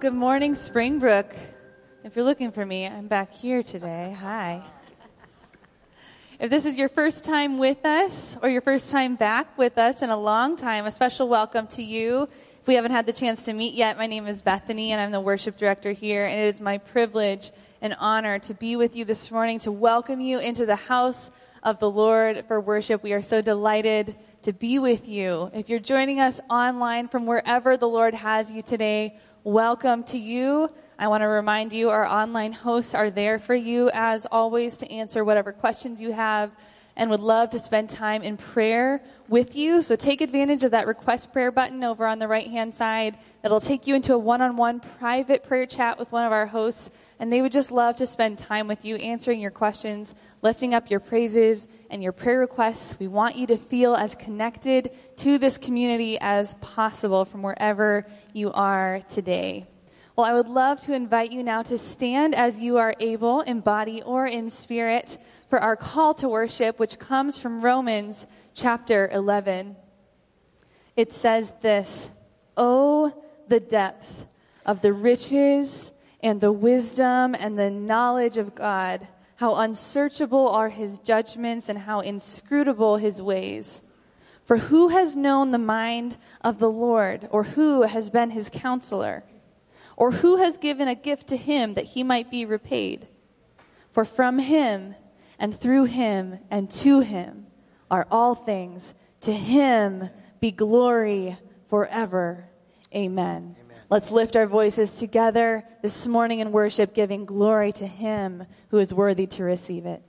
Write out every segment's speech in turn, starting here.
Good morning, Springbrook. If you're looking for me, I'm back here today. Hi. If this is your first time with us or your first time back with us in a long time, a special welcome to you. If we haven't had the chance to meet yet, my name is Bethany and I'm the worship director here, and it is my privilege and honor to be with you this morning to welcome you into the house of the Lord for worship. We are so delighted to be with you. If you're joining us online from wherever the Lord has you today, welcome to you. I want to remind you our online hosts are there for you as always to answer whatever questions you have and would love to spend time in prayer with you. So take advantage of that request prayer button over on the right hand side. That'll take you into a one on one private prayer chat with one of our hosts. And they would just love to spend time with you, answering your questions, lifting up your praises and your prayer requests. We want you to feel as connected to this community as possible from wherever you are today. Well, I would love to invite you now to stand as you are able, in body or in spirit for our call to worship, which comes from Romans chapter 11. It says this Oh, the depth of the riches and the wisdom and the knowledge of God! How unsearchable are his judgments and how inscrutable his ways. For who has known the mind of the Lord, or who has been his counselor? Or who has given a gift to him that he might be repaid? For from him and through him and to him are all things. To him be glory forever. Amen. Amen. Let's lift our voices together this morning in worship, giving glory to him who is worthy to receive it.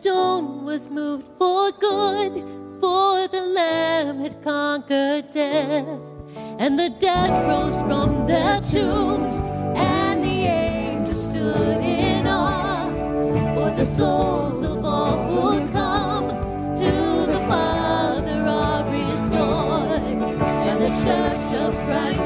stone was moved for good, for the Lamb had conquered death. And the dead rose from their tombs, and the angels stood in awe, for the souls of all who come to the Father are restored, and the church of Christ.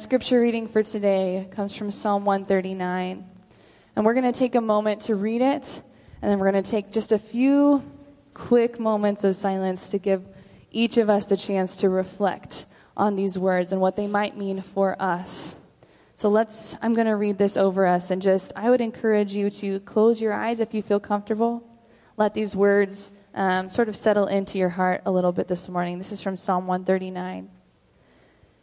Scripture reading for today comes from Psalm 139. And we're going to take a moment to read it, and then we're going to take just a few quick moments of silence to give each of us the chance to reflect on these words and what they might mean for us. So let's, I'm going to read this over us, and just, I would encourage you to close your eyes if you feel comfortable. Let these words um, sort of settle into your heart a little bit this morning. This is from Psalm 139.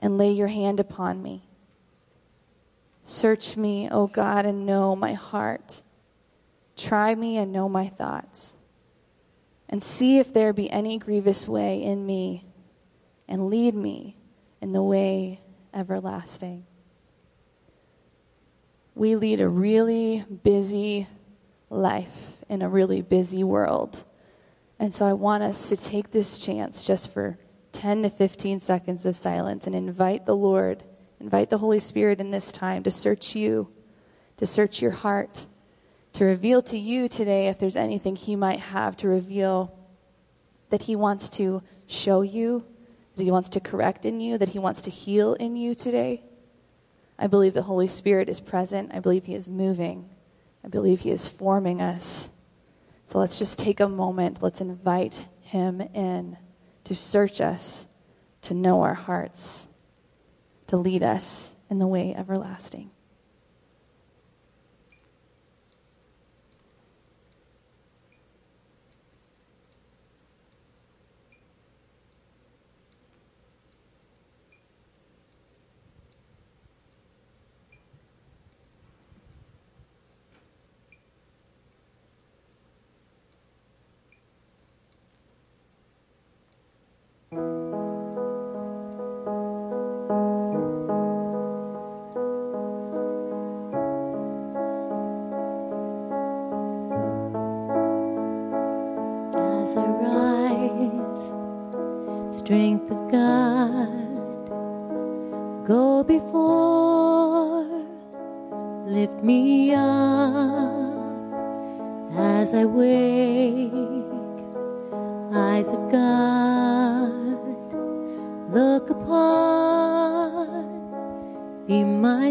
and lay your hand upon me. Search me, O God, and know my heart. Try me and know my thoughts. And see if there be any grievous way in me, and lead me in the way everlasting. We lead a really busy life in a really busy world. And so I want us to take this chance just for 10 to 15 seconds of silence and invite the Lord, invite the Holy Spirit in this time to search you, to search your heart, to reveal to you today if there's anything He might have to reveal that He wants to show you, that He wants to correct in you, that He wants to heal in you today. I believe the Holy Spirit is present. I believe He is moving. I believe He is forming us. So let's just take a moment. Let's invite Him in to search us, to know our hearts, to lead us in the way everlasting.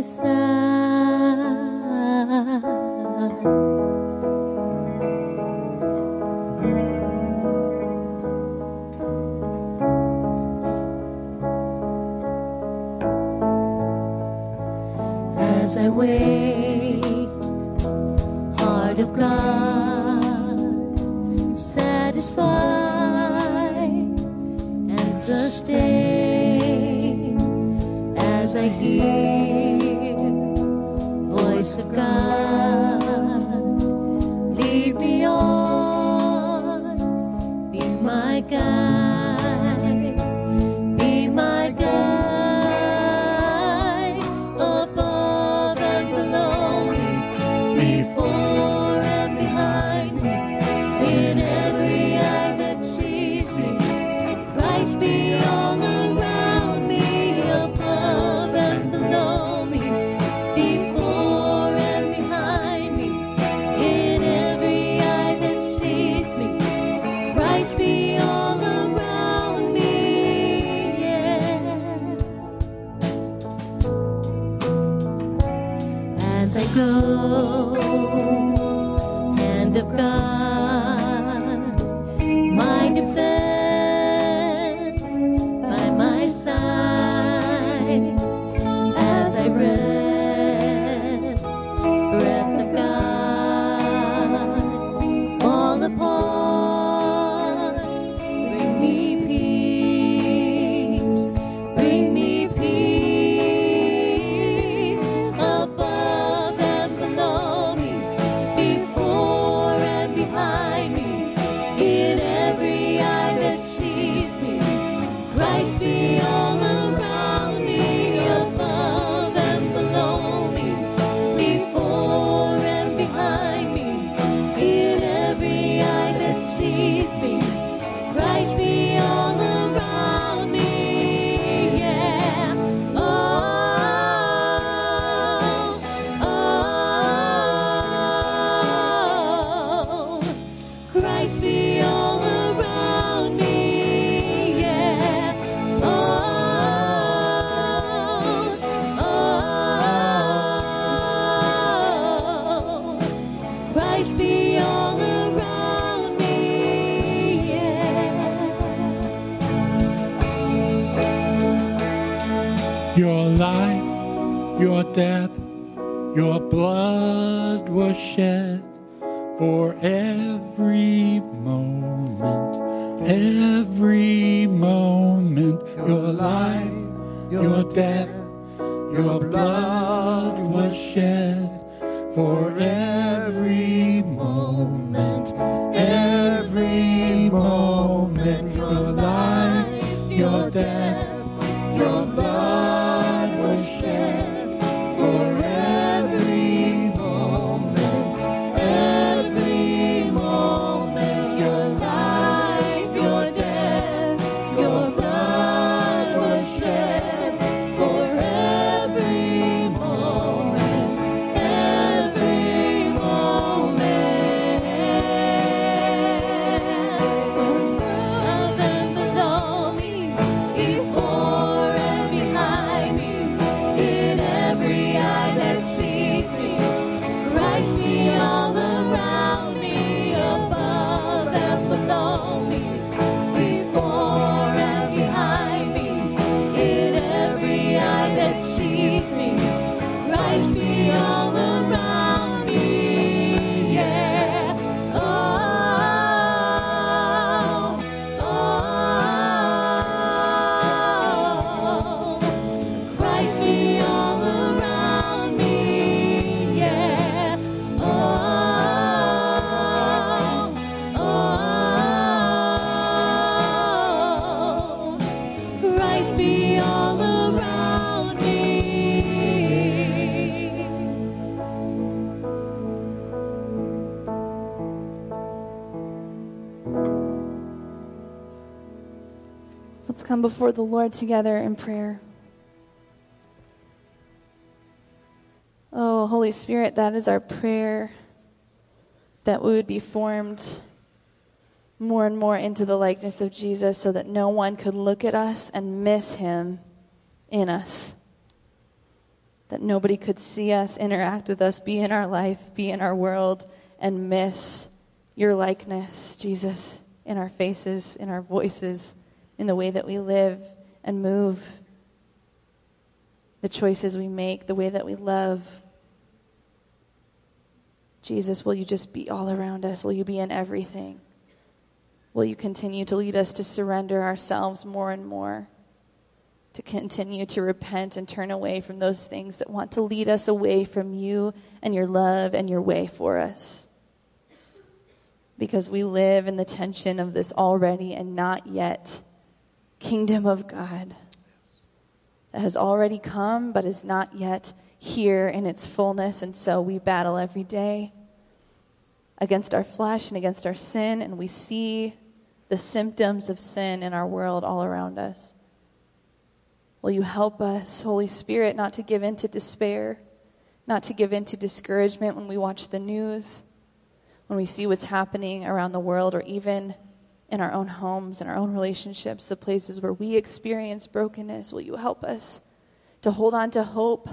My. Come before the Lord together in prayer. Oh, Holy Spirit, that is our prayer that we would be formed more and more into the likeness of Jesus so that no one could look at us and miss him in us. That nobody could see us, interact with us, be in our life, be in our world, and miss your likeness, Jesus, in our faces, in our voices, in the way that we live and move, the choices we make, the way that we love. Jesus, will you just be all around us? Will you be in everything? Will you continue to lead us to surrender ourselves more and more? To continue to repent and turn away from those things that want to lead us away from you and your love and your way for us. Because we live in the tension of this already and not yet kingdom of God that has already come but is not yet here in its fullness. And so we battle every day against our flesh and against our sin, and we see the symptoms of sin in our world all around us. Will you help us, Holy Spirit, not to give in to despair, not to give in to discouragement when we watch the news, when we see what's happening around the world, or even in our own homes, in our own relationships, the places where we experience brokenness? Will you help us to hold on to hope,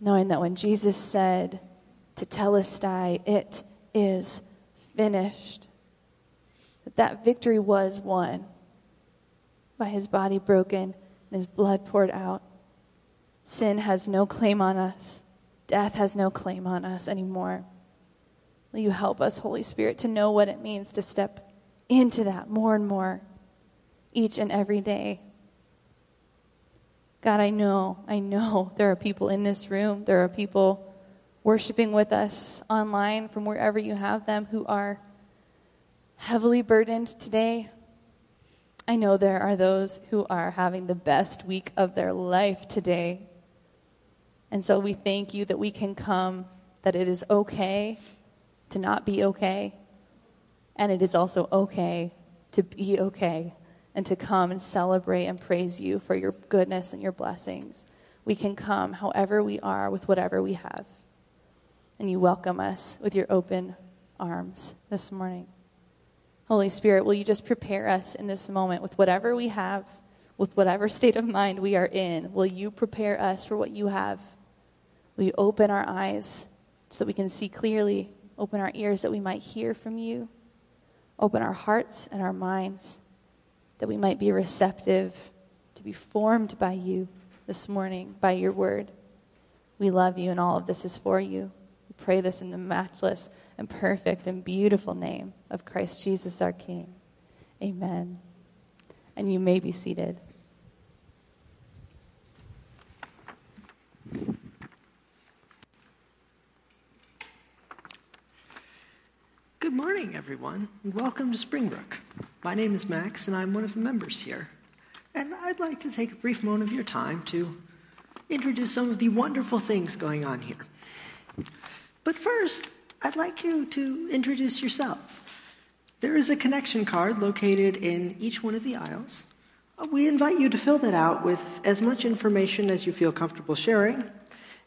knowing that when Jesus said Tetelestai, it is finished, that that victory was won by his body broken and his blood poured out. Sin has no claim on us. Death has no claim on us anymore. Will you help us, Holy Spirit, to know what it means to step into that more and more each and every day? God, I know, I know there are people in this room, there are people worshiping with us online from wherever you have them who are heavily burdened today. I know there are those who are having the best week of their life today. And so we thank you that we can come, that it is okay to not be okay, and it is also okay to be okay and to come and celebrate and praise you for your goodness and your blessings. We can come however we are with whatever we have. And you welcome us with your open arms this morning. Holy Spirit, will you just prepare us in this moment with whatever we have, with whatever state of mind we are in? Will you prepare us for what you have? Will you open our eyes so that we can see clearly. Open our ears that we might hear from you. Open our hearts and our minds that we might be receptive to be formed by you this morning, by your word. We love you, and all of this is for you. We pray this in the matchless and perfect and beautiful name of Christ Jesus our King. Amen. And you may be seated. Good morning, everyone, welcome to Springbrook. My name is Max, and I'm one of the members here. And I'd like to take a brief moment of your time to introduce some of the wonderful things going on here. But first, I'd like you to introduce yourselves. There is a connection card located in each one of the aisles. We invite you to fill that out with as much information as you feel comfortable sharing,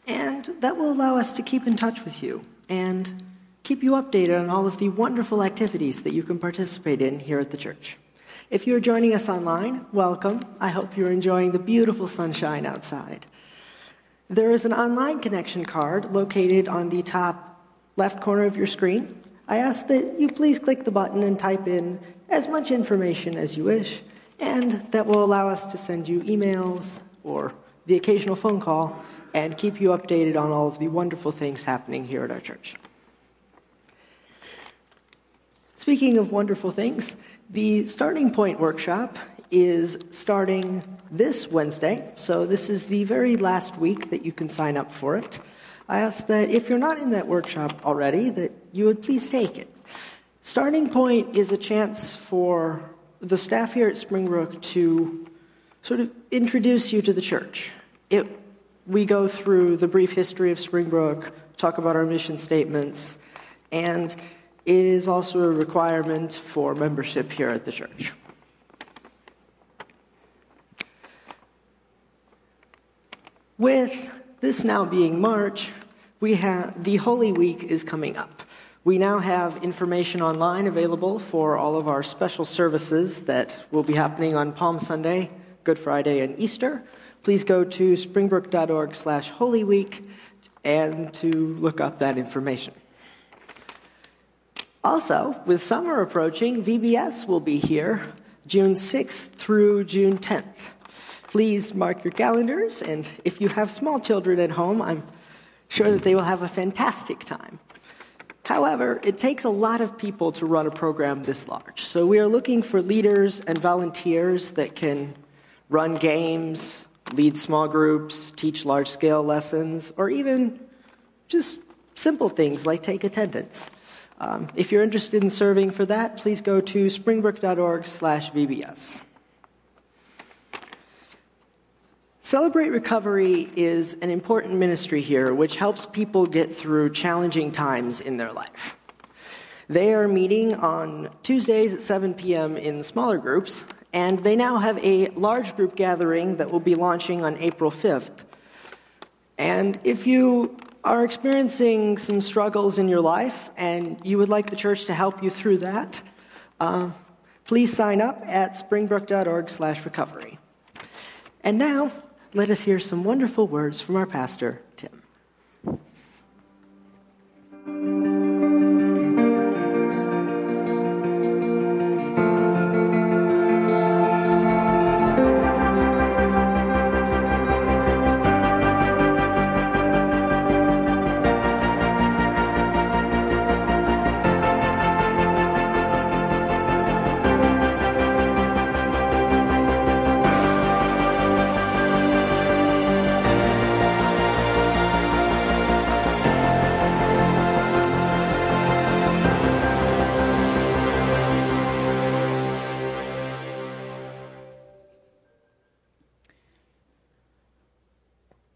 and that will allow us to keep in touch with you and keep you updated on all of the wonderful activities that you can participate in here at the church. If you're joining us online, welcome. I hope you're enjoying the beautiful sunshine outside. There is an online connection card located on the top left corner of your screen. I ask that you please click the button and type in as much information as you wish, and that will allow us to send you emails or the occasional phone call and keep you updated on all of the wonderful things happening here at our church. Speaking of wonderful things, the Starting Point workshop is starting this Wednesday, so this is the very last week that you can sign up for it. I ask that if you're not in that workshop already, that you would please take it. Starting Point is a chance for the staff here at Springbrook to sort of introduce you to the church. It, we go through the brief history of Springbrook, talk about our mission statements, and it is also a requirement for membership here at the church. With this now being March, we have the Holy Week is coming up. We now have information online available for all of our special services that will be happening on Palm Sunday, Good Friday, and Easter. Please go to springbrook.org slash Holy Week and to look up that information. Also, with summer approaching, VBS will be here June 6th through June 10th. Please mark your calendars, and if you have small children at home, I'm sure that they will have a fantastic time. However, it takes a lot of people to run a program this large. So we are looking for leaders and volunteers that can run games, lead small groups, teach large scale lessons, or even just simple things like take attendance. Um, if you're interested in serving for that, please go to springbrook.org/vbs. Celebrate Recovery is an important ministry here which helps people get through challenging times in their life. They are meeting on Tuesdays at 7 p.m. in smaller groups, and they now have a large group gathering that will be launching on April 5th. And if you are experiencing some struggles in your life and you would like the church to help you through that, uh, please sign up at springbrook.org slash recovery. And now, let us hear some wonderful words from our pastor, Tim.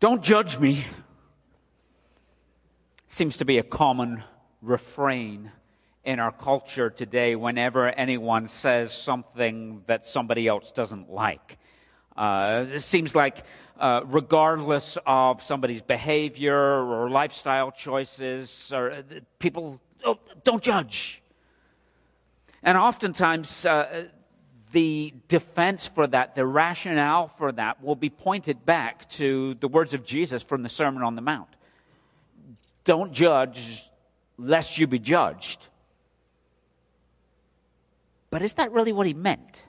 Don't judge me. Seems to be a common refrain in our culture today whenever anyone says something that somebody else doesn't like. Uh, it seems like, uh, regardless of somebody's behavior or lifestyle choices, or uh, people oh, don't judge. And oftentimes, uh, the defense for that, the rationale for that, will be pointed back to the words of Jesus from the Sermon on the Mount. don't judge lest you be judged. But is that really what he meant?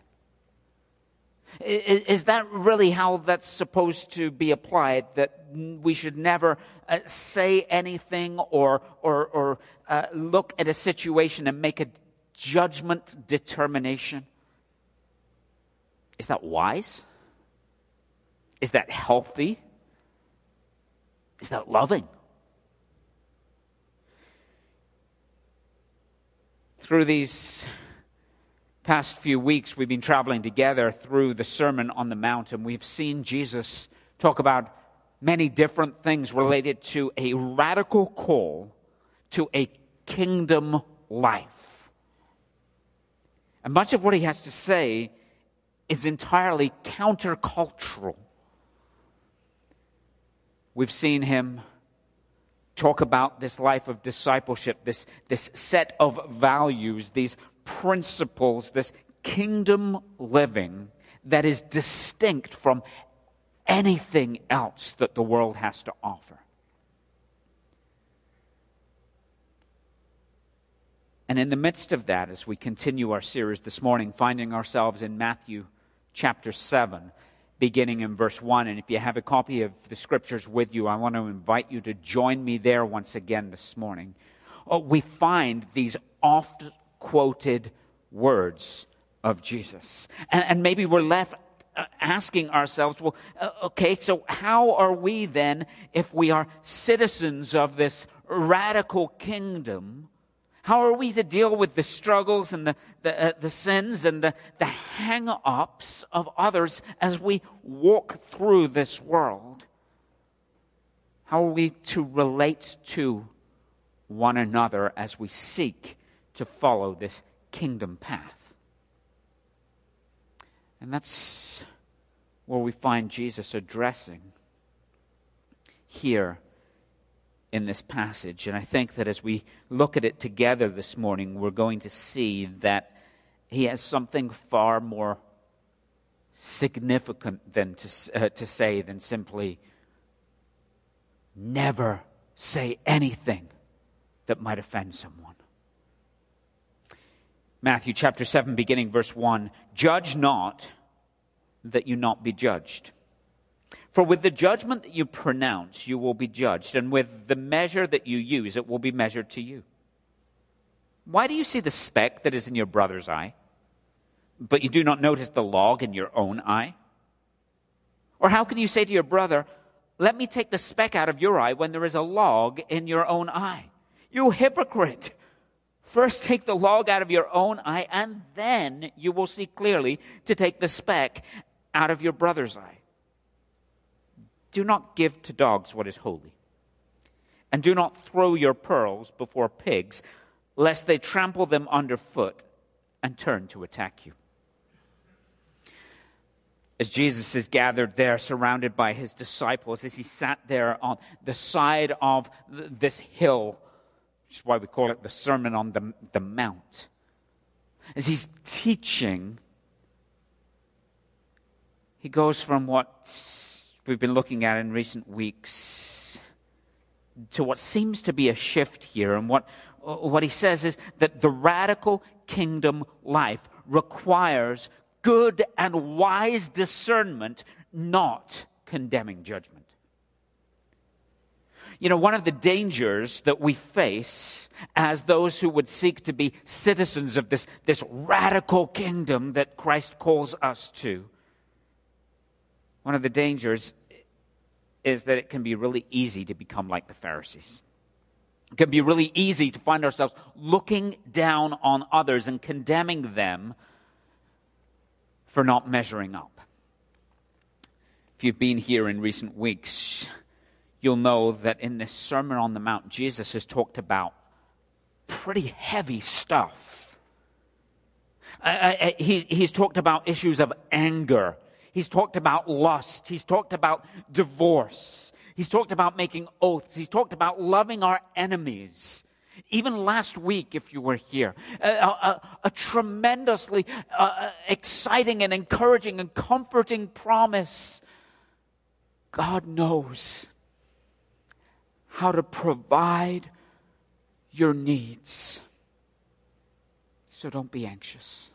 Is that really how that's supposed to be applied? That we should never uh, say anything or, or, or uh, look at a situation and make a judgment determination? Is that wise? Is that healthy? Is that loving? Through these past few weeks, we've been traveling together through the Sermon on the Mount, and we've seen Jesus talk about many different things related to a radical call to a kingdom life. And much of what he has to say is entirely countercultural. We've seen him talk about this life of discipleship, this, this set of values, these principles, this kingdom living that is distinct from anything else that the world has to offer. And in the midst of that, as we continue our series this morning, finding ourselves in Matthew chapter 7, beginning in verse 1. And if you have a copy of the scriptures with you, I want to invite you to join me there once again this morning. Oh, we find these oft quoted words of Jesus. And, and maybe we're left uh, asking ourselves, well, uh, okay, so how are we then, if we are citizens of this radical kingdom, how are we to deal with the struggles and the, the, uh, the sins and the, the hang ups of others as we walk through this world? How are we to relate to one another as we seek to follow this kingdom path? And that's where we find Jesus addressing here in this passage. And I think that as we look at it together this morning, we're going to see that he has something far more significant than to, uh, to say than simply never say anything that might offend someone. Matthew chapter 7, beginning verse 1 Judge not that you not be judged. For with the judgment that you pronounce, you will be judged, and with the measure that you use, it will be measured to you. Why do you see the speck that is in your brother's eye, but you do not notice the log in your own eye? Or how can you say to your brother, Let me take the speck out of your eye when there is a log in your own eye? You hypocrite! First take the log out of your own eye, and then you will see clearly to take the speck out of your brother's eye. Do not give to dogs what is holy. And do not throw your pearls before pigs, lest they trample them underfoot and turn to attack you. As Jesus is gathered there, surrounded by his disciples, as he sat there on the side of this hill, which is why we call it the Sermon on the, the Mount, as he's teaching, he goes from what we've been looking at in recent weeks to what seems to be a shift here. And what, what he says is that the radical kingdom life requires good and wise discernment, not condemning judgment. You know, one of the dangers that we face as those who would seek to be citizens of this, this radical kingdom that Christ calls us to one of the dangers is that it can be really easy to become like the Pharisees. It can be really easy to find ourselves looking down on others and condemning them for not measuring up. If you've been here in recent weeks, you'll know that in this Sermon on the Mount, Jesus has talked about pretty heavy stuff. Uh, uh, he, he's talked about issues of anger He's talked about lust. He's talked about divorce. He's talked about making oaths. He's talked about loving our enemies. Even last week, if you were here, a, a, a tremendously uh, uh, exciting and encouraging and comforting promise. God knows how to provide your needs. So don't be anxious.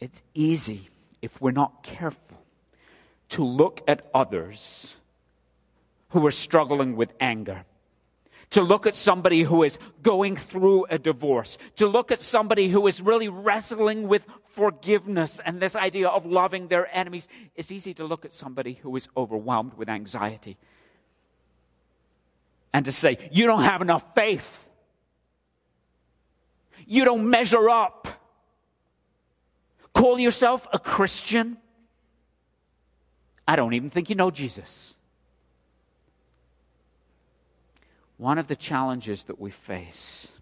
It's easy, if we're not careful, to look at others who are struggling with anger to look at somebody who is going through a divorce, to look at somebody who is really wrestling with forgiveness and this idea of loving their enemies. It's easy to look at somebody who is overwhelmed with anxiety and to say, You don't have enough faith. You don't measure up. Call yourself a Christian. I don't even think you know Jesus. One of the challenges that we face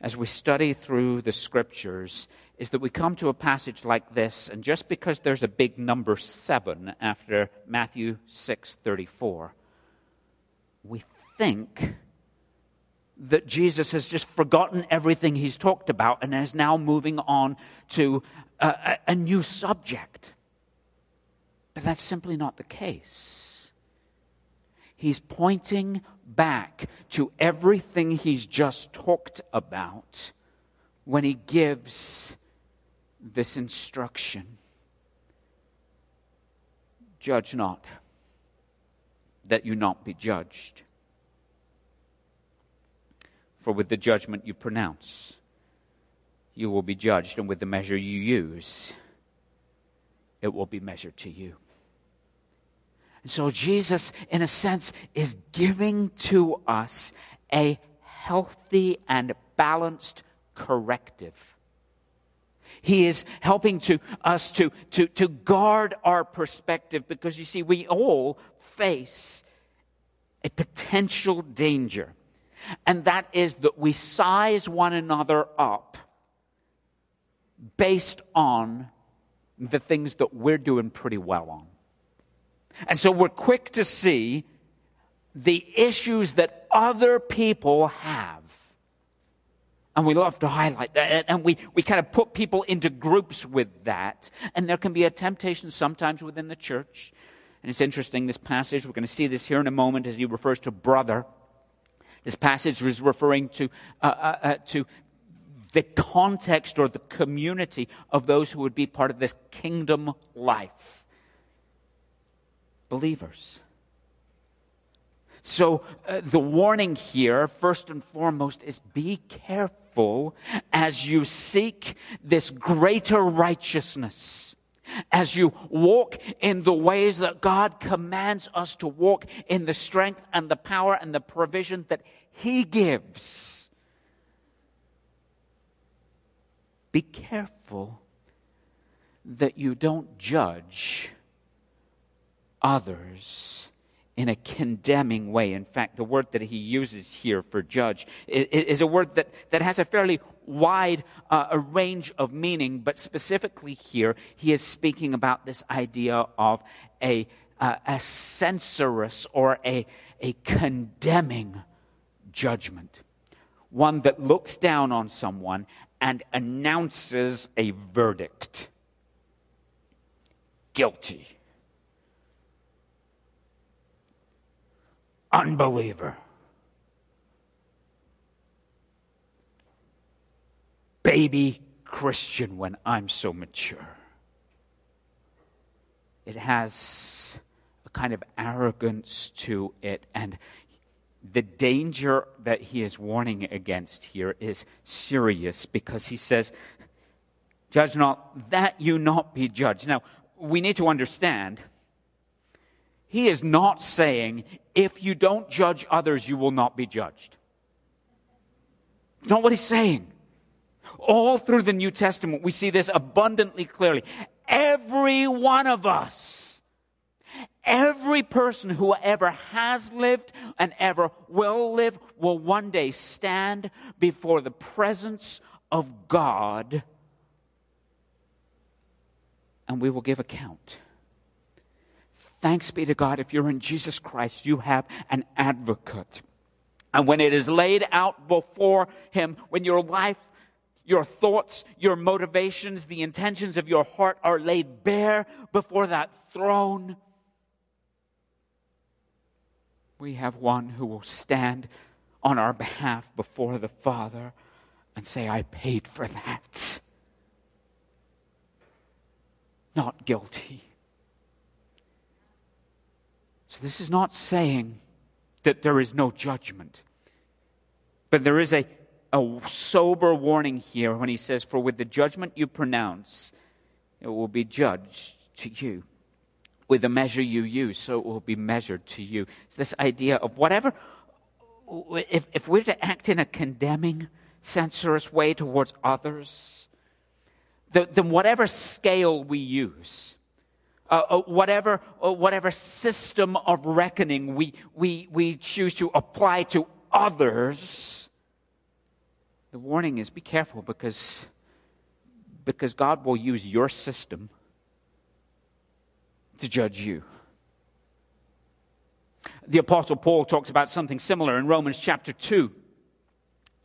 as we study through the scriptures is that we come to a passage like this, and just because there's a big number seven after Matthew 6:34, we think that Jesus has just forgotten everything he's talked about and is now moving on to a, a, new subject. But that's simply not the case. He's pointing back to everything he's just talked about when he gives this instruction Judge not, that you not be judged. For with the judgment you pronounce, you will be judged, and with the measure you use, it will be measured to you. And so Jesus, in a sense, is giving to us a healthy and balanced corrective. He is helping to us to, to, to guard our perspective because you see, we all face a potential danger. And that is that we size one another up based on the things that we're doing pretty well on. And so we're quick to see the issues that other people have. And we love to highlight that. And we, we kind of put people into groups with that. And there can be a temptation sometimes within the church. And it's interesting, this passage, we're going to see this here in a moment as he refers to brother. This passage is referring to, uh, uh, uh, to the context or the community of those who would be part of this kingdom life believers. So, uh, the warning here, first and foremost, is be careful as you seek this greater righteousness. As you walk in the ways that God commands us to walk in the strength and the power and the provision that He gives. Be careful that you don't judge others in a condemning way. In fact, the word that he uses here for judge is a word that, that has a fairly wide uh, a range of meaning, but specifically here, he is speaking about this idea of a, uh, a censorious or a, a condemning judgment. One that looks down on someone and announces a verdict guilty unbeliever. Baby Christian when I'm so mature. It has a kind of arrogance to it, and the danger that he is warning against here is serious because he says, Judge not that you not be judged. Now, we need to understand he is not saying, if you don't judge others, you will not be judged. Not what he's saying. All through the New Testament, we see this abundantly clearly. Every one of us, every person who ever has lived and ever will live, will one day stand before the presence of God and we will give account. Thanks be to God, if you're in Jesus Christ, you have an advocate. And when it is laid out before Him, when your life, your thoughts, your motivations, the intentions of your heart are laid bare before that throne, We have one who will stand on our behalf before the Father and say, I paid for that. Not guilty. So, this is not saying that there is no judgment, but there is a, a sober warning here when he says, For with the judgment you pronounce, it will be judged to you. With the measure you use, so it will be measured to you. It's this idea of whatever, if, if we're to act in a condemning, censorious way towards others, then whatever scale we use, uh, uh, whatever, uh, whatever system of reckoning we, we, we choose to apply to others, the warning is be careful because, because God will use your system to judge you. The Apostle Paul talks about something similar in Romans chapter 2.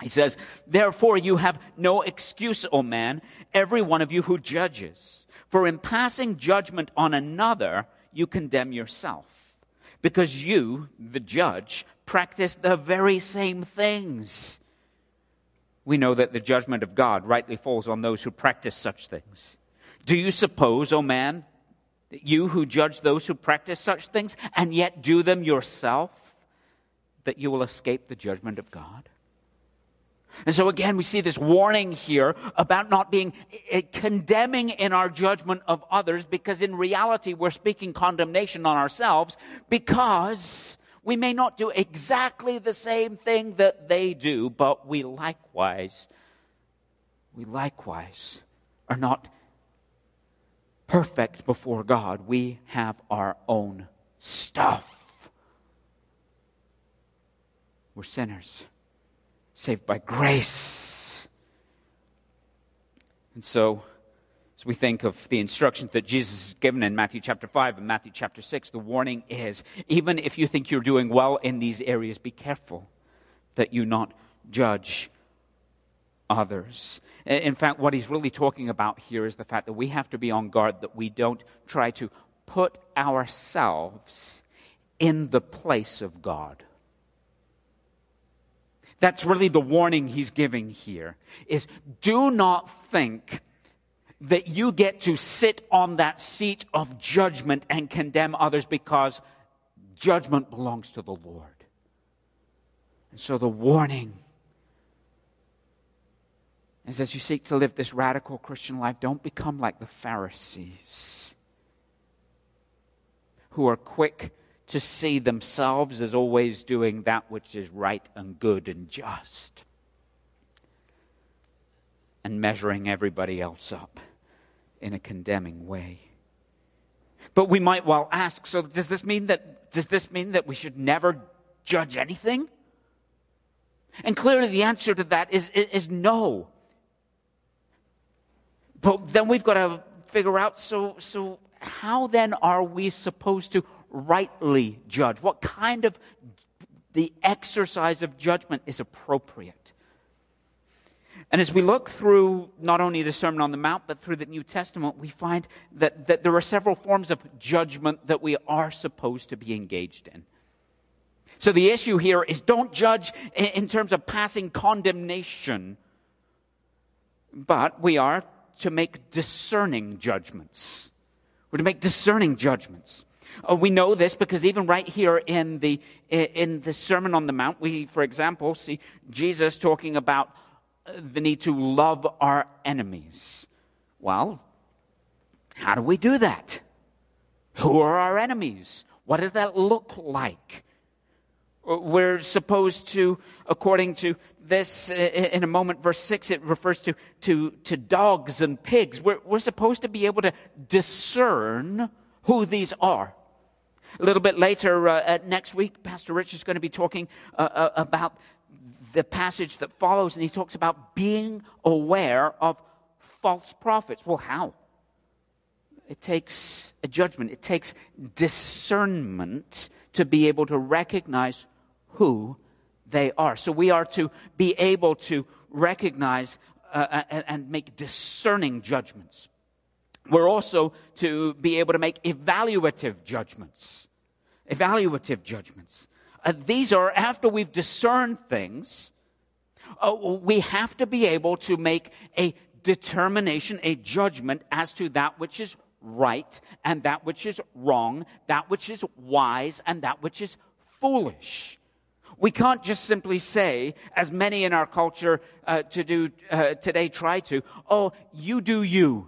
He says, Therefore you have no excuse, O man, every one of you who judges. For in passing judgment on another, you condemn yourself. Because you, the judge, practice the very same things. We know that the judgment of God rightly falls on those who practice such things. Do you suppose, O man, that you who judge those who practice such things and yet do them yourself, that you will escape the judgment of God? And so again, we see this warning here about not being eh, condemning in our judgment of others because in reality we're speaking condemnation on ourselves because we may not do exactly the same thing that they do, but we likewise, we likewise are not perfect before God. We have our own stuff. We're sinners saved by grace. And so, we think of the instructions that Jesus has given in Matthew chapter 5 and Matthew chapter 6, the warning is even if you think you're doing well in these areas, be careful that you not judge others. In fact, what he's really talking about here is the fact that we have to be on guard that we don't try to put ourselves in the place of God. That's really the warning he's giving here is do not think that you get to sit on that seat of judgment and condemn others because judgment belongs to the Lord. And so the warning is as you seek to live this radical Christian life, don't become like the Pharisees who are quick to see themselves as always doing that which is right and good and just, and measuring everybody else up in a condemning way. But we might well ask so does this mean that does this mean that we should never judge anything? And clearly the answer to that is, is, is no. But then we've got to figure out so so how then are we supposed to rightly judge? What kind of the exercise of judgment is appropriate? And as we look through not only the Sermon on the Mount, but through the New Testament, we find that, that there are several forms of judgment that we are supposed to be engaged in. So the issue here is don't judge in terms of passing condemnation, but we are to make discerning judgments. We're to make discerning judgments. Uh, we know this because even right here in the, in the Sermon on the Mount, we, for example, see Jesus talking about the need to love our enemies. Well, how do we do that? Who are our enemies? What does that look like? Uh, we're supposed to, according to this in a moment, verse 6, it refers to, to, to dogs and pigs. We're, we're supposed to be able to discern who these are. A little bit later uh, next week, Pastor Rich is going to be talking uh, uh, about the passage that follows, and he talks about being aware of false prophets. Well, how? It takes a judgment, it takes discernment to be able to recognize who they are. So we are to be able to recognize uh, and, and make discerning judgments. We're also to be able to make evaluative judgments. Evaluative judgments. Uh, these are after we've discerned things, uh, we have to be able to make a determination, a judgment as to that which is right and that which is wrong, that which is wise and that which is foolish. We can't just simply say, as many in our culture uh, to do uh, today try to, oh, you do you.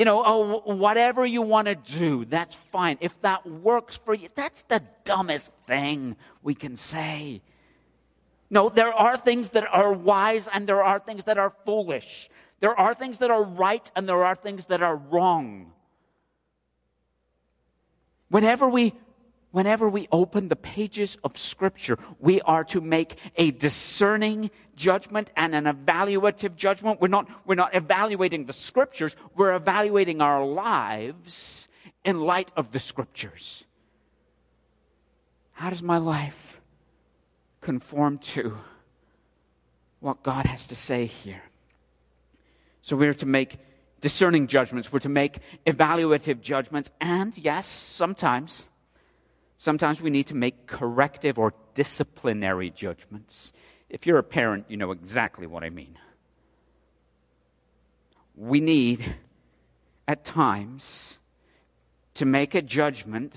You know, oh, whatever you want to do, that's fine. If that works for you, that's the dumbest thing we can say. No, there are things that are wise and there are things that are foolish. There are things that are right and there are things that are wrong. Whenever we whenever we open the pages of Scripture, we are to make a discerning judgment and an evaluative judgment. We're not, we're not evaluating the Scriptures, we're evaluating our lives in light of the Scriptures. How does my life conform to what God has to say here? So we're to make discerning judgments, we're to make evaluative judgments, and yes, sometimes Sometimes we need to make corrective or disciplinary judgments. If you're a parent, you know exactly what I mean. We need, at times, to make a judgment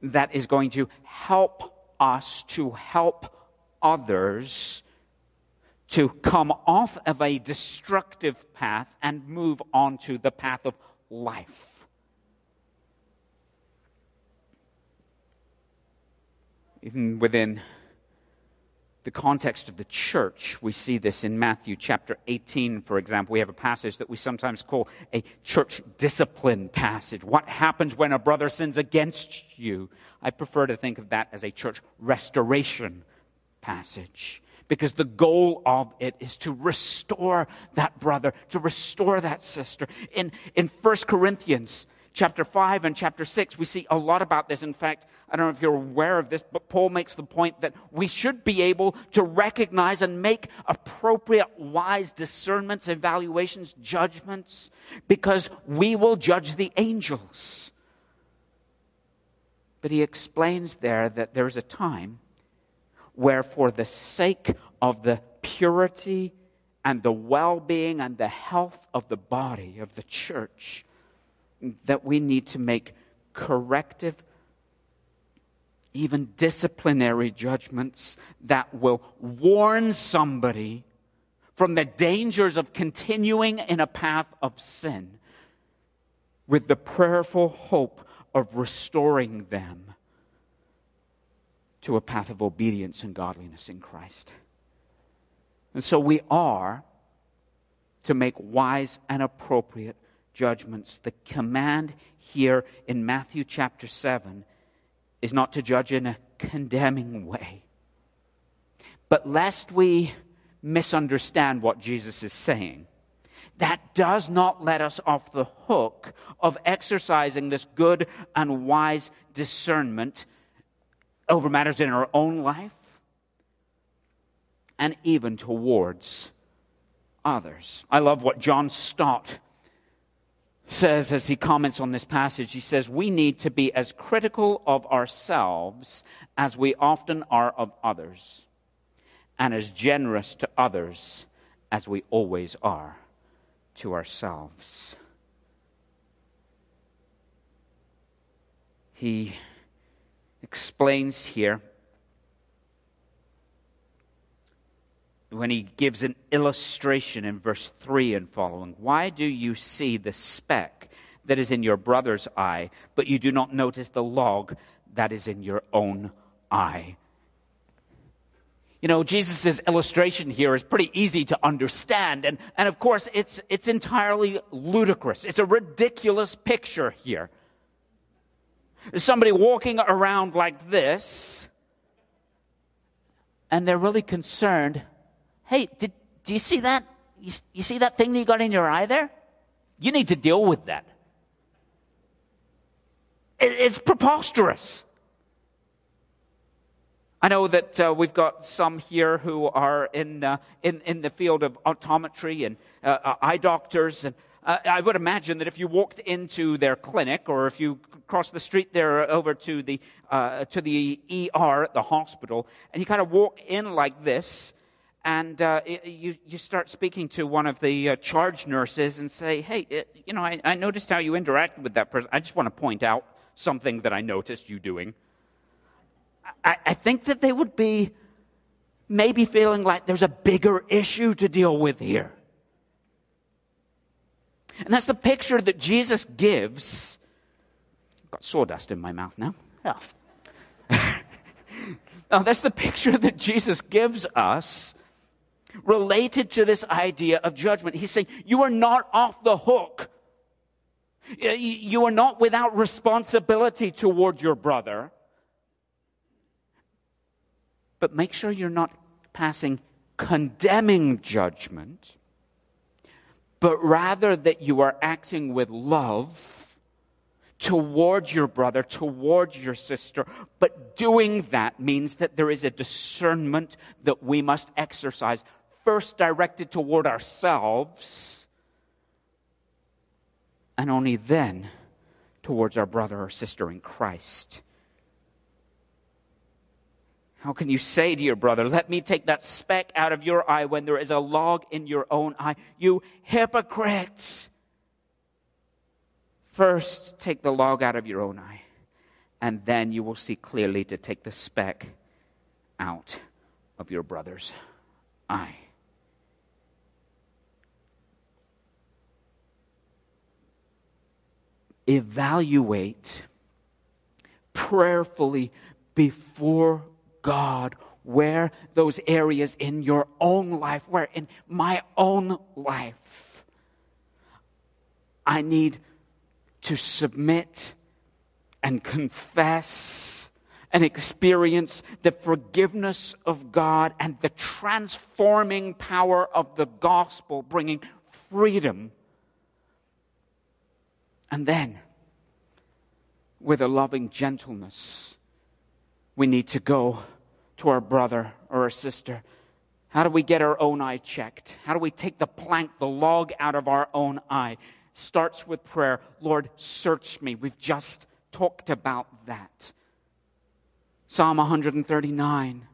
that is going to help us to help others to come off of a destructive path and move on to the path of life. Even within the context of the church, we see this in Matthew chapter 18, for example. We have a passage that we sometimes call a church discipline passage. What happens when a brother sins against you? I prefer to think of that as a church restoration passage. Because the goal of it is to restore that brother, to restore that sister. In, in 1 Corinthians, chapter 5 and chapter 6, we see a lot about this. In fact, I don't know if you're aware of this, but Paul makes the point that we should be able to recognize and make appropriate, wise discernments, evaluations, judgments, because we will judge the angels. But he explains there that there's a time where, for the sake of the purity and the well being and the health of the body of the church, that we need to make corrective, even disciplinary judgments that will warn somebody from the dangers of continuing in a path of sin with the prayerful hope of restoring them to a path of obedience and godliness in Christ. And so we are to make wise and appropriate judgments. The command here in Matthew chapter 7 is not to judge in a condemning way. But lest we misunderstand what Jesus is saying, that does not let us off the hook of exercising this good and wise discernment over matters in our own life and even towards others. I love what John Stott says as he comments on this passage, he says, We need to be as critical of ourselves as we often are of others, and as generous to others as we always are to ourselves. He explains here when he gives an illustration in verse 3 and following. Why do you see the speck that is in your brother's eye, but you do not notice the log that is in your own eye? You know, Jesus' illustration here is pretty easy to understand. And, and of course, it's, it's entirely ludicrous. It's a ridiculous picture here. somebody walking around like this, and they're really concerned Hey, did, do you see that? You, you see that thing that you got in your eye there? You need to deal with that. It, it's preposterous. I know that uh, we've got some here who are in, uh, in, in the field of optometry and uh, uh eye doctors, and Uh, I would imagine that if you walked into their clinic or if you crossed the street there over to the, uh, to the ER at the hospital and you kind of walk in like this and uh, you, you start speaking to one of the uh, charge nurses and say, hey, uh, you know, I, I noticed how you interacted with that person. I just want to point out something that I noticed you doing. I, I think that they would be maybe feeling like there's a bigger issue to deal with here. And that's the picture that Jesus gives. I've got sawdust in my mouth now. Yeah. now, that's the picture that Jesus gives us related to this idea of judgment. He's saying, You are not off the hook. You are not without responsibility toward your brother. But make sure you're not passing condemning judgment but rather that you are acting with love towards your brother, towards your sister. But doing that means that there is a discernment that we must exercise, first directed toward ourselves, and only then towards our brother or sister in Christ. How can you say to your brother, Let me take that speck out of your eye when there is a log in your own eye? You hypocrites! First, take the log out of your own eye, and then you will see clearly to take the speck out of your brother's eye. Evaluate prayerfully before God where those areas in your own life, where in my own life, I need to submit and confess and experience the forgiveness of God and the transforming power of the gospel, bringing freedom. And then, with a loving gentleness, we need to go to our brother or our sister? How do we get our own eye checked? How do we take the plank, the log out of our own eye? Starts with prayer. Lord, search me. We've just talked about that. Psalm 139.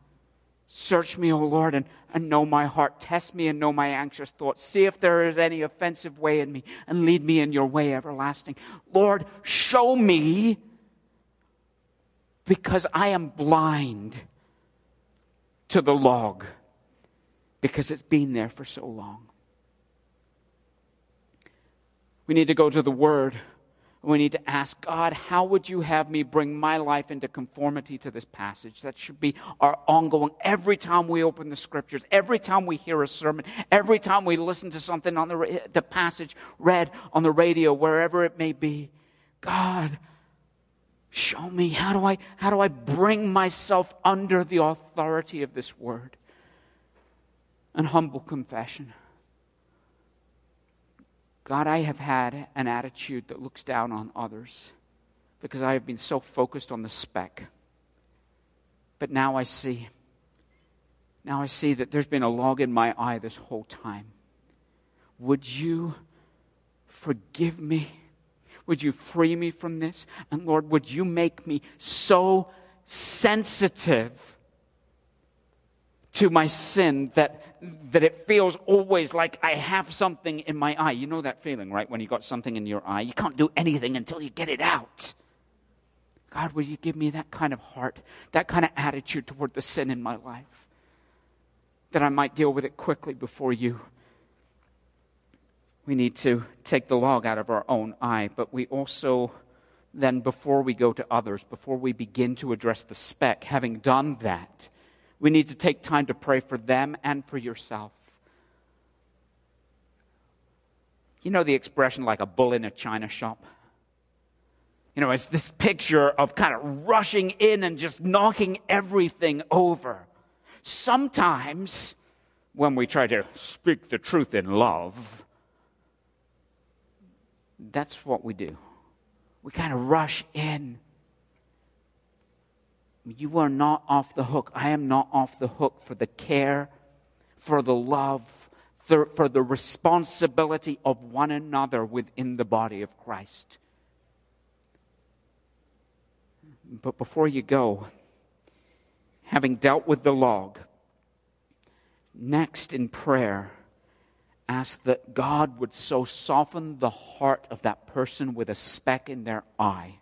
Search me, O Lord, and, and know my heart. Test me and know my anxious thoughts. See if there is any offensive way in me, and lead me in your way everlasting. Lord, show me because I am blind to the log because it's been there for so long. We need to go to the Word. We need to ask God, how would you have me bring my life into conformity to this passage? That should be our ongoing. Every time we open the scriptures, every time we hear a sermon, every time we listen to something on the, the passage read on the radio, wherever it may be, God, Show me how do I how do I bring myself under the authority of this word? An humble confession. God, I have had an attitude that looks down on others because I have been so focused on the speck. But now I see. Now I see that there's been a log in my eye this whole time. Would you forgive me? Would you free me from this? And Lord, would you make me so sensitive to my sin that, that it feels always like I have something in my eye? You know that feeling, right? When you got something in your eye. You can't do anything until you get it out. God, will you give me that kind of heart, that kind of attitude toward the sin in my life? That I might deal with it quickly before you we need to take the log out of our own eye, but we also then, before we go to others, before we begin to address the speck, having done that, we need to take time to pray for them and for yourself. You know the expression like a bull in a china shop? You know, it's this picture of kind of rushing in and just knocking everything over. Sometimes, when we try to speak the truth in love, that's what we do. We kind of rush in. You are not off the hook. I am not off the hook for the care, for the love, for, for the responsibility of one another within the body of Christ. But before you go, having dealt with the log, next in prayer, ask that God would so soften the heart of that person with a speck in their eye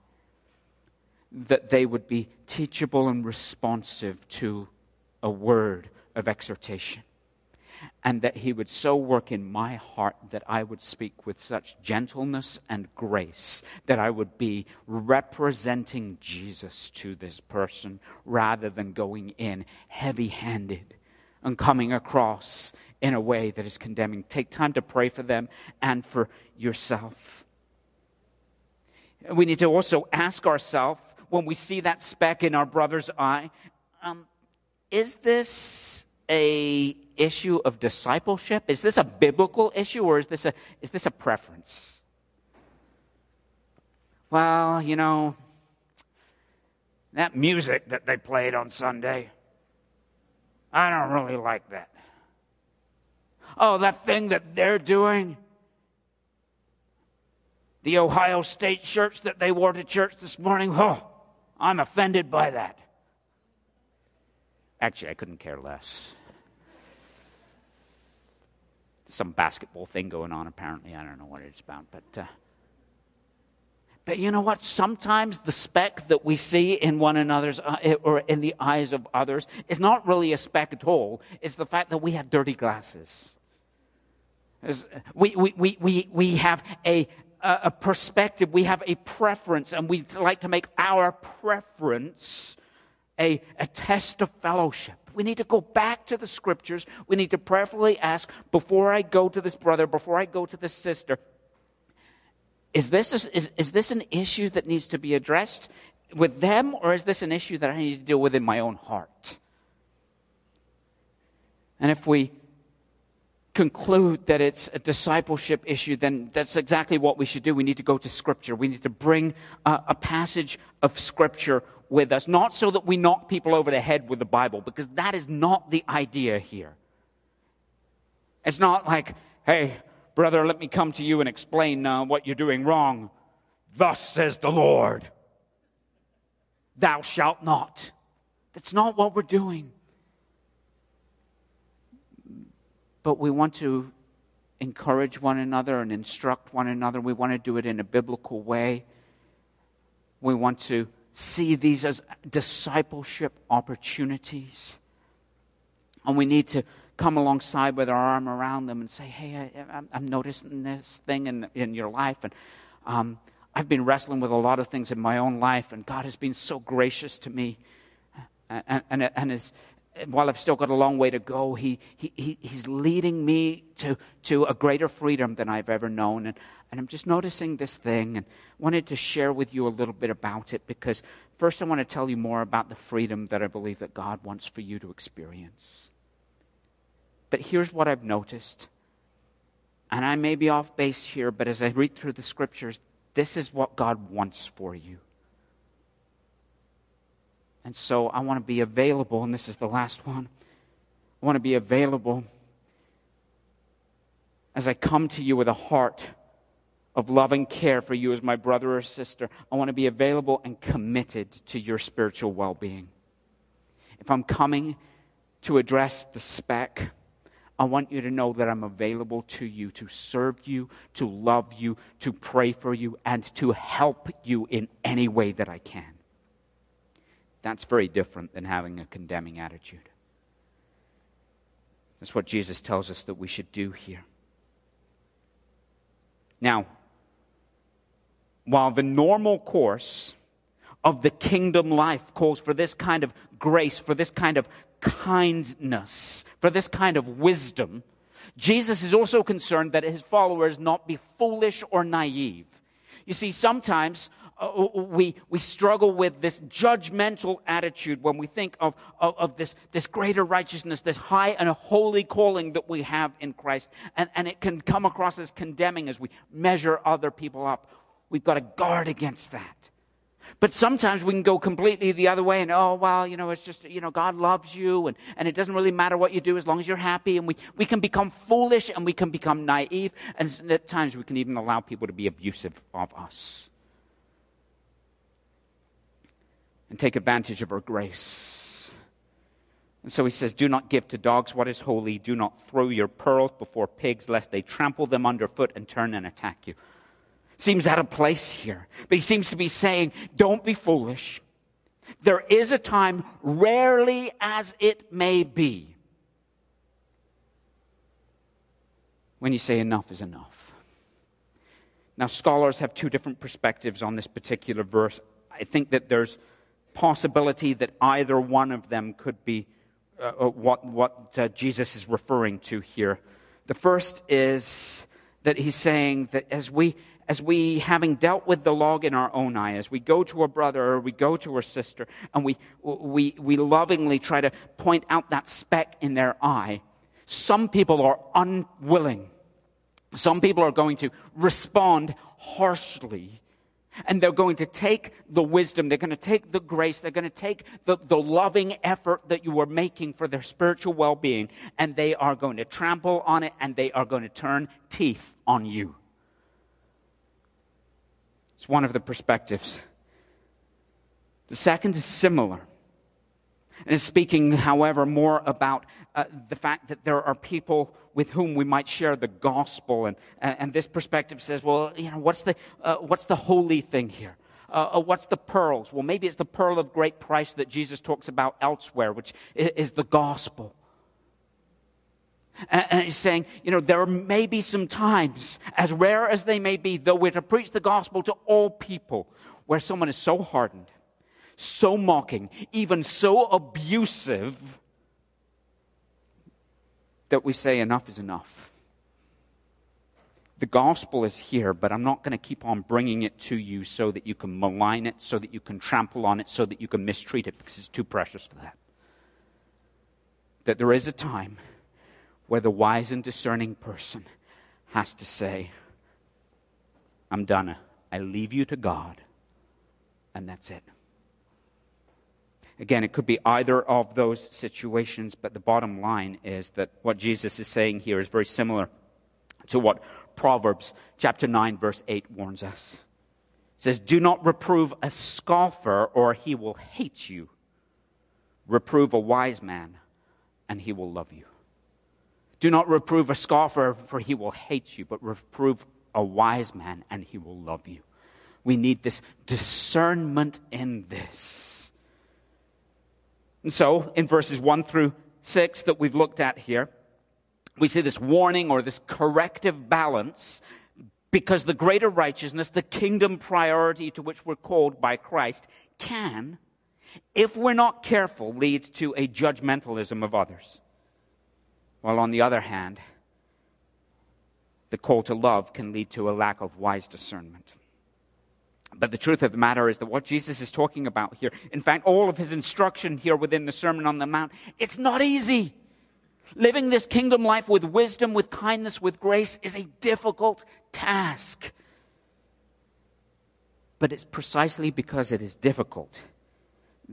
that they would be teachable and responsive to a word of exhortation. And that He would so work in my heart that I would speak with such gentleness and grace that I would be representing Jesus to this person rather than going in heavy handed and coming across in a way that is condemning. Take time to pray for them and for yourself. We need to also ask ourselves when we see that speck in our brother's eye um, is this a issue of discipleship? Is this a biblical issue or is this a, is this a preference? Well, you know, that music that they played on Sunday, I don't really like that. Oh, that thing that they're doing, the Ohio State shirts that they wore to church this morning, oh, I'm offended by that. Actually, I couldn't care less. Some basketball thing going on, apparently. I don't know what it's about, but. Uh, but you know what? Sometimes the speck that we see in one another's uh, or in the eyes of others is not really a speck at all. It's the fact that we have dirty glasses. We, we, we, we, we have a, a perspective, we have a preference, and we'd like to make our preference a, a test of fellowship. We need to go back to the scriptures. We need to prayerfully ask before I go to this brother, before I go to this sister, is this, a, is, is this an issue that needs to be addressed with them, or is this an issue that I need to deal with in my own heart? And if we conclude that it's a discipleship issue, then that's exactly what we should do. We need to go to Scripture. We need to bring a, a passage of Scripture with us, not so that we knock people over the head with the Bible, because that is not the idea here. It's not like, hey, brother, let me come to you and explain uh, what you're doing wrong. Thus says the Lord, thou shalt not. That's not what we're doing. But we want to encourage one another and instruct one another. We want to do it in a biblical way. We want to see these as discipleship opportunities. And we need to come alongside with our arm around them and say, Hey, I, am noticing this thing in, in your life. And um, I've been wrestling with a lot of things in my own life, and God has been so gracious to me. And, and, and, while I've still got a long way to go, he, he, he's leading me to, to a greater freedom than I've ever known. And, and I'm just noticing this thing and wanted to share with you a little bit about it because first I want to tell you more about the freedom that I believe that God wants for you to experience. But here's what I've noticed. And I may be off base here, but as I read through the scriptures, this is what God wants for you. And so I want to be available, and this is the last one. I want to be available as I come to you with a heart of loving care for you as my brother or sister. I want to be available and committed to your spiritual well being. If I'm coming to address the speck, I want you to know that I'm available to you to serve you, to love you, to pray for you, and to help you in any way that I can. That's very different than having a condemning attitude. That's what Jesus tells us that we should do here. Now, while the normal course of the kingdom life calls for this kind of grace, for this kind of kindness, for this kind of wisdom, Jesus is also concerned that his followers not be foolish or naive. You see, sometimes uh, we, we struggle with this judgmental attitude when we think of, of, of, this, this greater righteousness, this high and holy calling that we have in Christ. And, and it can come across as condemning as we measure other people up. We've got to guard against that. But sometimes we can go completely the other way and, oh, well, you know, it's just, you know, God loves you and, and it doesn't really matter what you do as long as you're happy. And we, we can become foolish and we can become naive. And at times we can even allow people to be abusive of us and take advantage of her grace. And so he says, Do not give to dogs what is holy. Do not throw your pearls before pigs, lest they trample them underfoot and turn and attack you seems out of place here. But he seems to be saying, don't be foolish. There is a time, rarely as it may be, when you say enough is enough. Now, scholars have two different perspectives on this particular verse. I think that there's possibility that either one of them could be uh, uh what, what uh, Jesus is referring to here. The first is that he's saying that as we as we, having dealt with the log in our own eye, as we go to a brother or we go to a sister and we, we, we lovingly try to point out that speck in their eye, some people are unwilling. Some people are going to respond harshly. And they're going to take the wisdom, they're going to take the grace, they're going to take the, the loving effort that you are making for their spiritual well being, and they are going to trample on it and they are going to turn teeth on you. It's one of the perspectives. The second is similar. And is speaking, however, more about uh, the fact that there are people with whom we might share the gospel. And, and this perspective says, well, you know, what's the, uh, what's the holy thing here? Uh, uh what's the pearls? Well, maybe it's the pearl of great price that Jesus talks about elsewhere, which is the gospel. And he's saying, you know, there may be some times, as rare as they may be, though we're to preach the gospel to all people, where someone is so hardened, so mocking, even so abusive, that we say, enough is enough. The gospel is here, but I'm not going to keep on bringing it to you so that you can malign it, so that you can trample on it, so that you can mistreat it, because it's too precious for that. That there is a time where the wise and discerning person has to say, I'm done. I leave you to God, and that's it. Again, it could be either of those situations, but the bottom line is that what Jesus is saying here is very similar to what Proverbs chapter 9, verse 8 warns us. It says, Do not reprove a scoffer, or he will hate you. Reprove a wise man, and he will love you. Do not reprove a scoffer, for he will hate you, but reprove a wise man, and he will love you. We need this discernment in this. And so, in verses 1 through 6 that we've looked at here, we see this warning or this corrective balance because the greater righteousness, the kingdom priority to which we're called by Christ, can, if we're not careful, lead to a judgmentalism of others. While on the other hand, the call to love can lead to a lack of wise discernment. But the truth of the matter is that what Jesus is talking about here, in fact, all of his instruction here within the Sermon on the Mount, it's not easy. Living this kingdom life with wisdom, with kindness, with grace is a difficult task. But it's precisely because it is difficult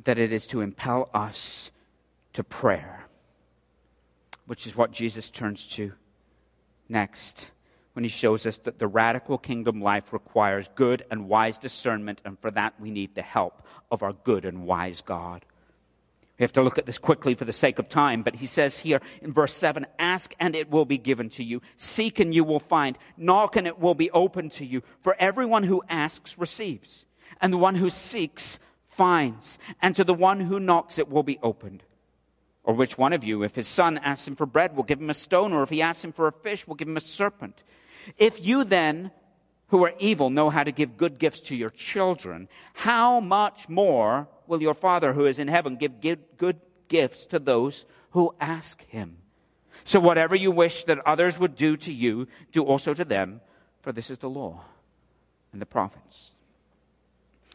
that it is to impel us to prayer which is what Jesus turns to next when he shows us that the radical kingdom life requires good and wise discernment, and for that we need the help of our good and wise God. We have to look at this quickly for the sake of time, but he says here in verse 7 Ask and it will be given to you. Seek and you will find. Knock and it will be opened to you. For everyone who asks receives, and the one who seeks finds, and to the one who knocks it will be opened. Or which one of you, if his son asks him for bread, will give him a stone, or if he asks him for a fish, will give him a serpent? If you then, who are evil, know how to give good gifts to your children, how much more will your Father who is in heaven give good gifts to those who ask him? So whatever you wish that others would do to you, do also to them, for this is the law and the prophets.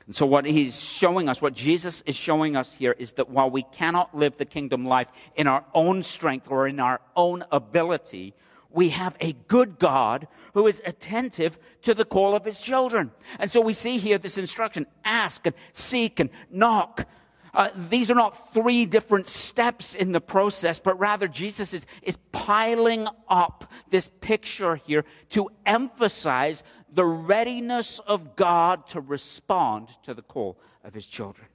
And so, what he's showing us, what Jesus is showing us here, is that while we cannot live the kingdom life in our own strength or in our own ability, we have a good God who is attentive to the call of his children. And so we see here this instruction ask and seek and knock. Uh, these are not three different steps in the process, but rather Jesus is, is piling up this picture here to emphasize the readiness of God to respond to the call of his children.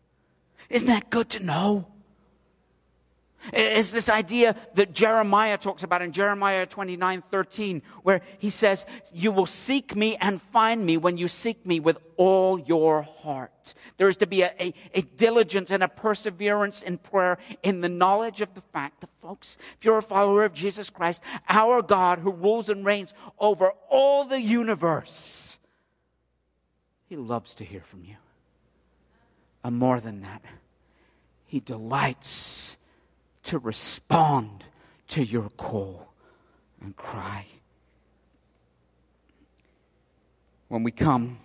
Isn't that good to know? It's this idea that Jeremiah talks about in Jeremiah 29 13, where he says, You will seek me and find me when you seek me with all your heart. There is to be a, a, a, diligence and a perseverance in prayer in the knowledge of the fact that, folks, if you're a follower of Jesus Christ, our God who rules and reigns over all the universe, he loves to hear from you. And more than that, he delights to respond to your call and cry. When we come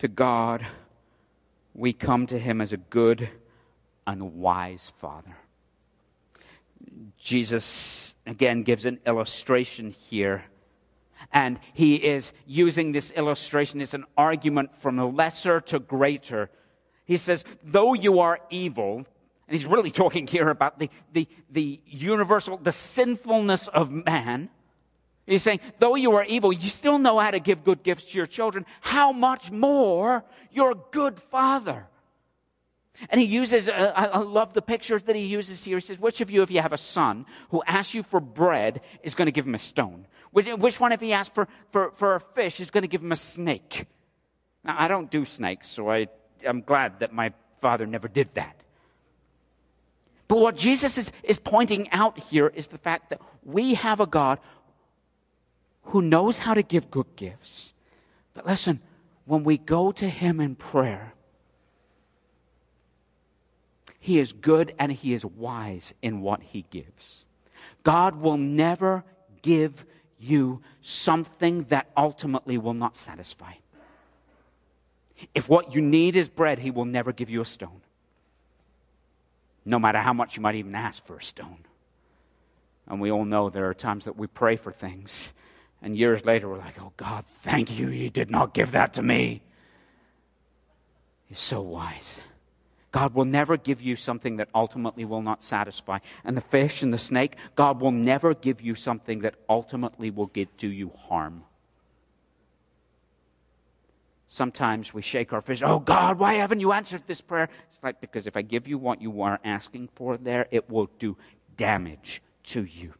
to God, we come to Him as a good and wise Father. Jesus, again, gives an illustration here. And he is using this illustration as an argument from lesser to greater. He says, Though you are evil, and he's really talking here about the, the, the universal, the sinfulness of man. He's saying, though you are evil, you still know how to give good gifts to your children. How much more your good father? And he uses, uh, I love the pictures that he uses here. He says, which of you, if you have a son who asks you for bread, is going to give him a stone? Which, which one, if he asks for, for, for a fish, is going to give him a snake? Now, I don't do snakes, so I, I'm glad that my father never did that. But what Jesus is, is pointing out here is the fact that we have a God who knows how to give good gifts. But listen, when we go to Him in prayer, He is good and He is wise in what He gives. God will never give you something that ultimately will not satisfy. If what you need is bread, He will never give you a stone no matter how much you might even ask for a stone. And we all know there are times that we pray for things, and years later we're like, oh God, thank you, you did not give that to me. He's so wise. God will never give you something that ultimately will not satisfy. And the fish and the snake, God will never give you something that ultimately will get, do you harm. Sometimes we shake our fist, oh God, why haven't you answered this prayer? It's like, because if I give you what you are asking for there, it will do damage to you.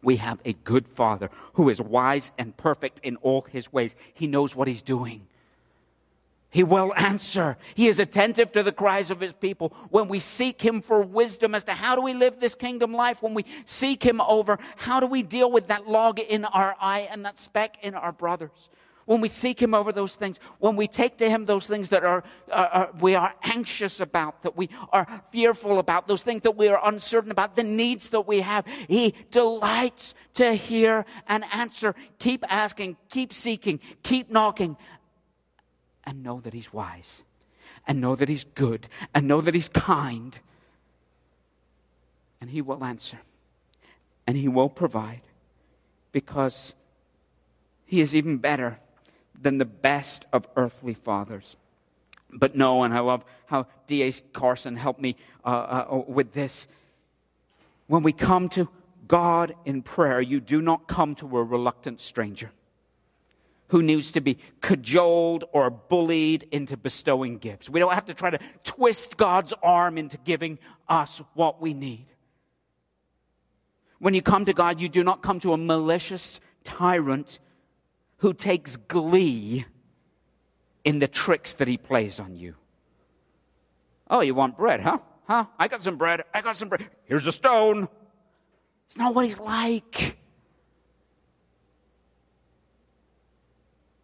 We have a good Father who is wise and perfect in all his ways. He knows what he's doing. He will answer. He is attentive to the cries of his people. When we seek him for wisdom as to how do we live this kingdom life, when we seek him over how do we deal with that log in our eye and that speck in our brothers, when we seek Him over those things, when we take to Him those things that are, uh, uh, we are anxious about, that we are fearful about, those things that we are uncertain about, the needs that we have, He delights to hear and answer. Keep asking, keep seeking, keep knocking, and know that He's wise, and know that He's good, and know that He's kind, and He will answer, and He will provide, because He is even better than the best of earthly fathers. But no, and I love how D.A. Carson helped me uh, uh, with this. When we come to God in prayer, you do not come to a reluctant stranger who needs to be cajoled or bullied into bestowing gifts. We don't have to try to twist God's arm into giving us what we need. When you come to God, you do not come to a malicious tyrant who takes glee in the tricks that he plays on you. Oh, you want bread, huh? Huh? I got some bread. I got some bread. Here's a stone. It's not what he's like.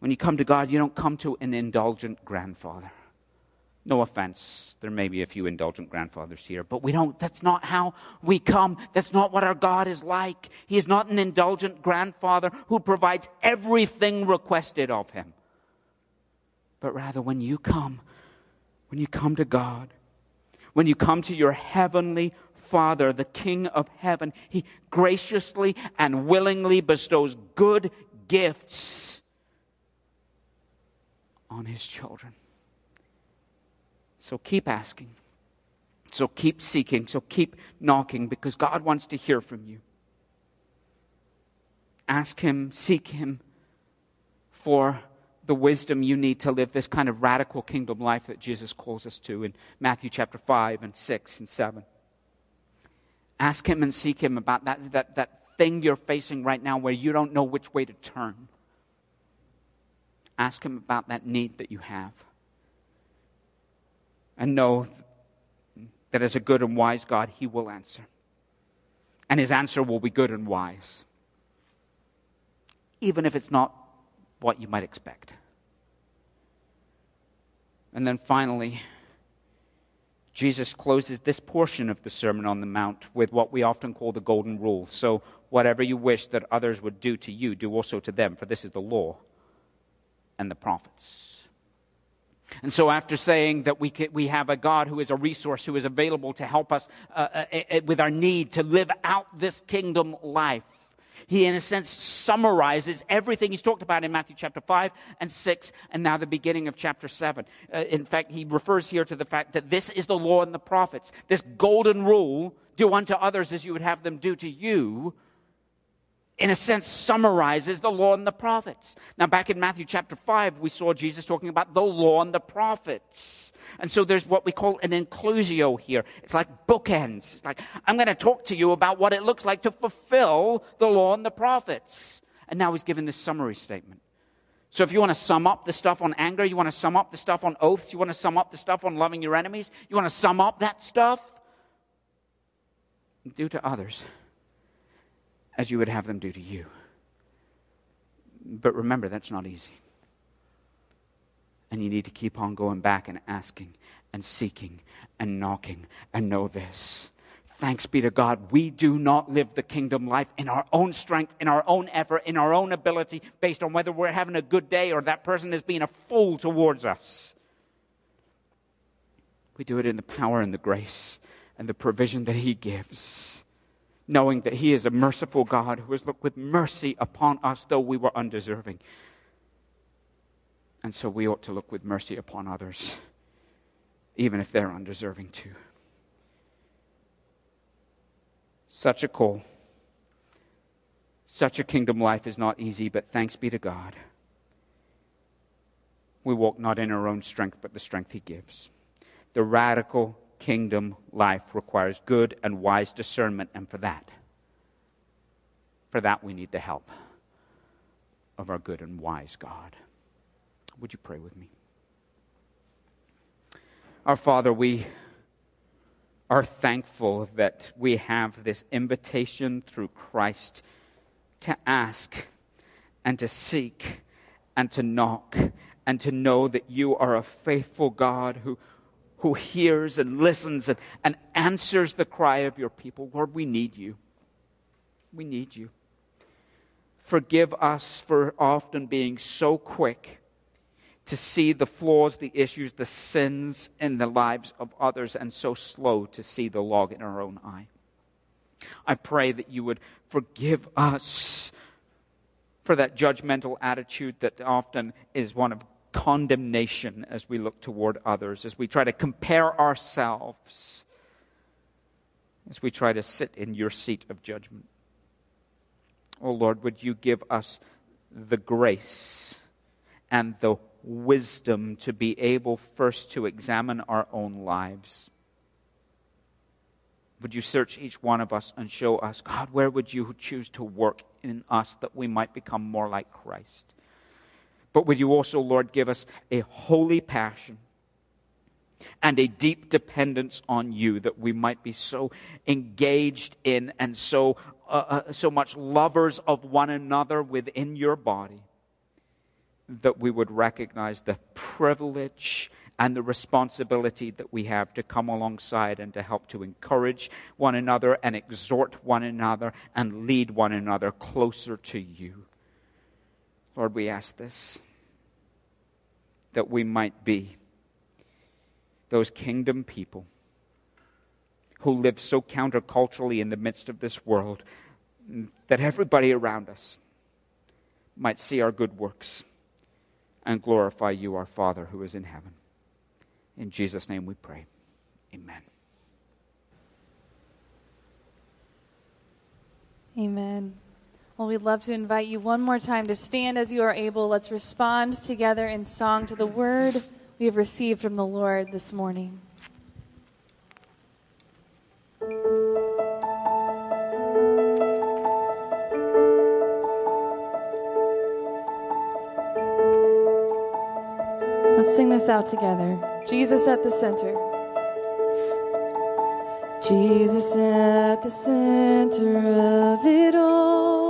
When you come to God, you don't come to an indulgent grandfather. No offense, there may be a few indulgent grandfathers here, but we don't, that's not how we come. That's not what our God is like. He is not an indulgent grandfather who provides everything requested of him. But rather, when you come, when you come to God, when you come to your heavenly Father, the King of heaven, He graciously and willingly bestows good gifts on His children. So keep asking. So keep seeking. So keep knocking because God wants to hear from you. Ask Him, seek Him for the wisdom you need to live this kind of radical kingdom life that Jesus calls us to in Matthew chapter 5 and 6 and 7. Ask Him and seek Him about that, that, that thing you're facing right now where you don't know which way to turn. Ask Him about that need that you have. And know that as a good and wise God, He will answer. And His answer will be good and wise, even if it's not what you might expect. And then finally, Jesus closes this portion of the Sermon on the Mount with what we often call the Golden Rule. So, whatever you wish that others would do to you, do also to them, for this is the law and the prophets. And so, after saying that we, we have a God who is a resource, who is available to help us uh, uh, with our need to live out this kingdom life, he, in a sense, summarizes everything he's talked about in Matthew chapter 5 and 6, and now the beginning of chapter 7. Uh, in fact, he refers here to the fact that this is the law and the prophets. This golden rule do unto others as you would have them do to you in a sense, summarizes the law and the prophets. Now, back in Matthew chapter 5, we saw Jesus talking about the law and the prophets. And so there's what we call an inclusio here. It's like bookends. It's like, I'm going to talk to you about what it looks like to fulfill the law and the prophets. And now he's given this summary statement. So if you want to sum up the stuff on anger, you want to sum up the stuff on oaths, you want to sum up the stuff on loving your enemies, you want to sum up that stuff, do to others as you would have them do to you. But remember, that's not easy. And you need to keep on going back and asking and seeking and knocking and know this. Thanks be to God, we do not live the kingdom life in our own strength, in our own effort, in our own ability, based on whether we're having a good day or that person is being a fool towards us. We do it in the power and the grace and the provision that He gives knowing that He is a merciful God who has looked with mercy upon us, though we were undeserving. And so we ought to look with mercy upon others, even if they're undeserving too. Such a call, such a kingdom life is not easy, but thanks be to God. We walk not in our own strength, but the strength He gives. The radical kingdom life requires good and wise discernment, and for that, for that we need the help of our good and wise God. Would you pray with me? Our Father, we are thankful that we have this invitation through Christ to ask and to seek and to knock and to know that you are a faithful God who who hears and listens and, and answers the cry of your people. Lord, we need you. We need you. Forgive us for often being so quick to see the flaws, the issues, the sins in the lives of others, and so slow to see the log in our own eye. I pray that you would forgive us for that judgmental attitude that often is one of condemnation as we look toward others, as we try to compare ourselves, as we try to sit in your seat of judgment. Oh Lord, would you give us the grace and the wisdom to be able first to examine our own lives? Would you search each one of us and show us, God, where would you choose to work in us that we might become more like Christ? But would you also, Lord, give us a holy passion and a deep dependence on you that we might be so engaged in and so, uh, uh, so much lovers of one another within your body that we would recognize the privilege and the responsibility that we have to come alongside and to help to encourage one another and exhort one another and lead one another closer to you. Lord, we ask this that we might be those kingdom people who live so counterculturally in the midst of this world that everybody around us might see our good works and glorify you, our Father who is in heaven. In Jesus' name we pray. Amen. Amen. Well, we'd love to invite you one more time to stand as you are able. Let's respond together in song to the word we have received from the Lord this morning. Let's sing this out together. Jesus at the center. Jesus at the center of it all.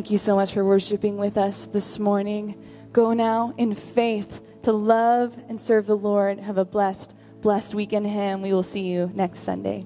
Thank you so much for worshiping with us this morning. Go now in faith to love and serve the Lord. Have a blessed, blessed week in Him. We will see you next Sunday.